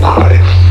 life.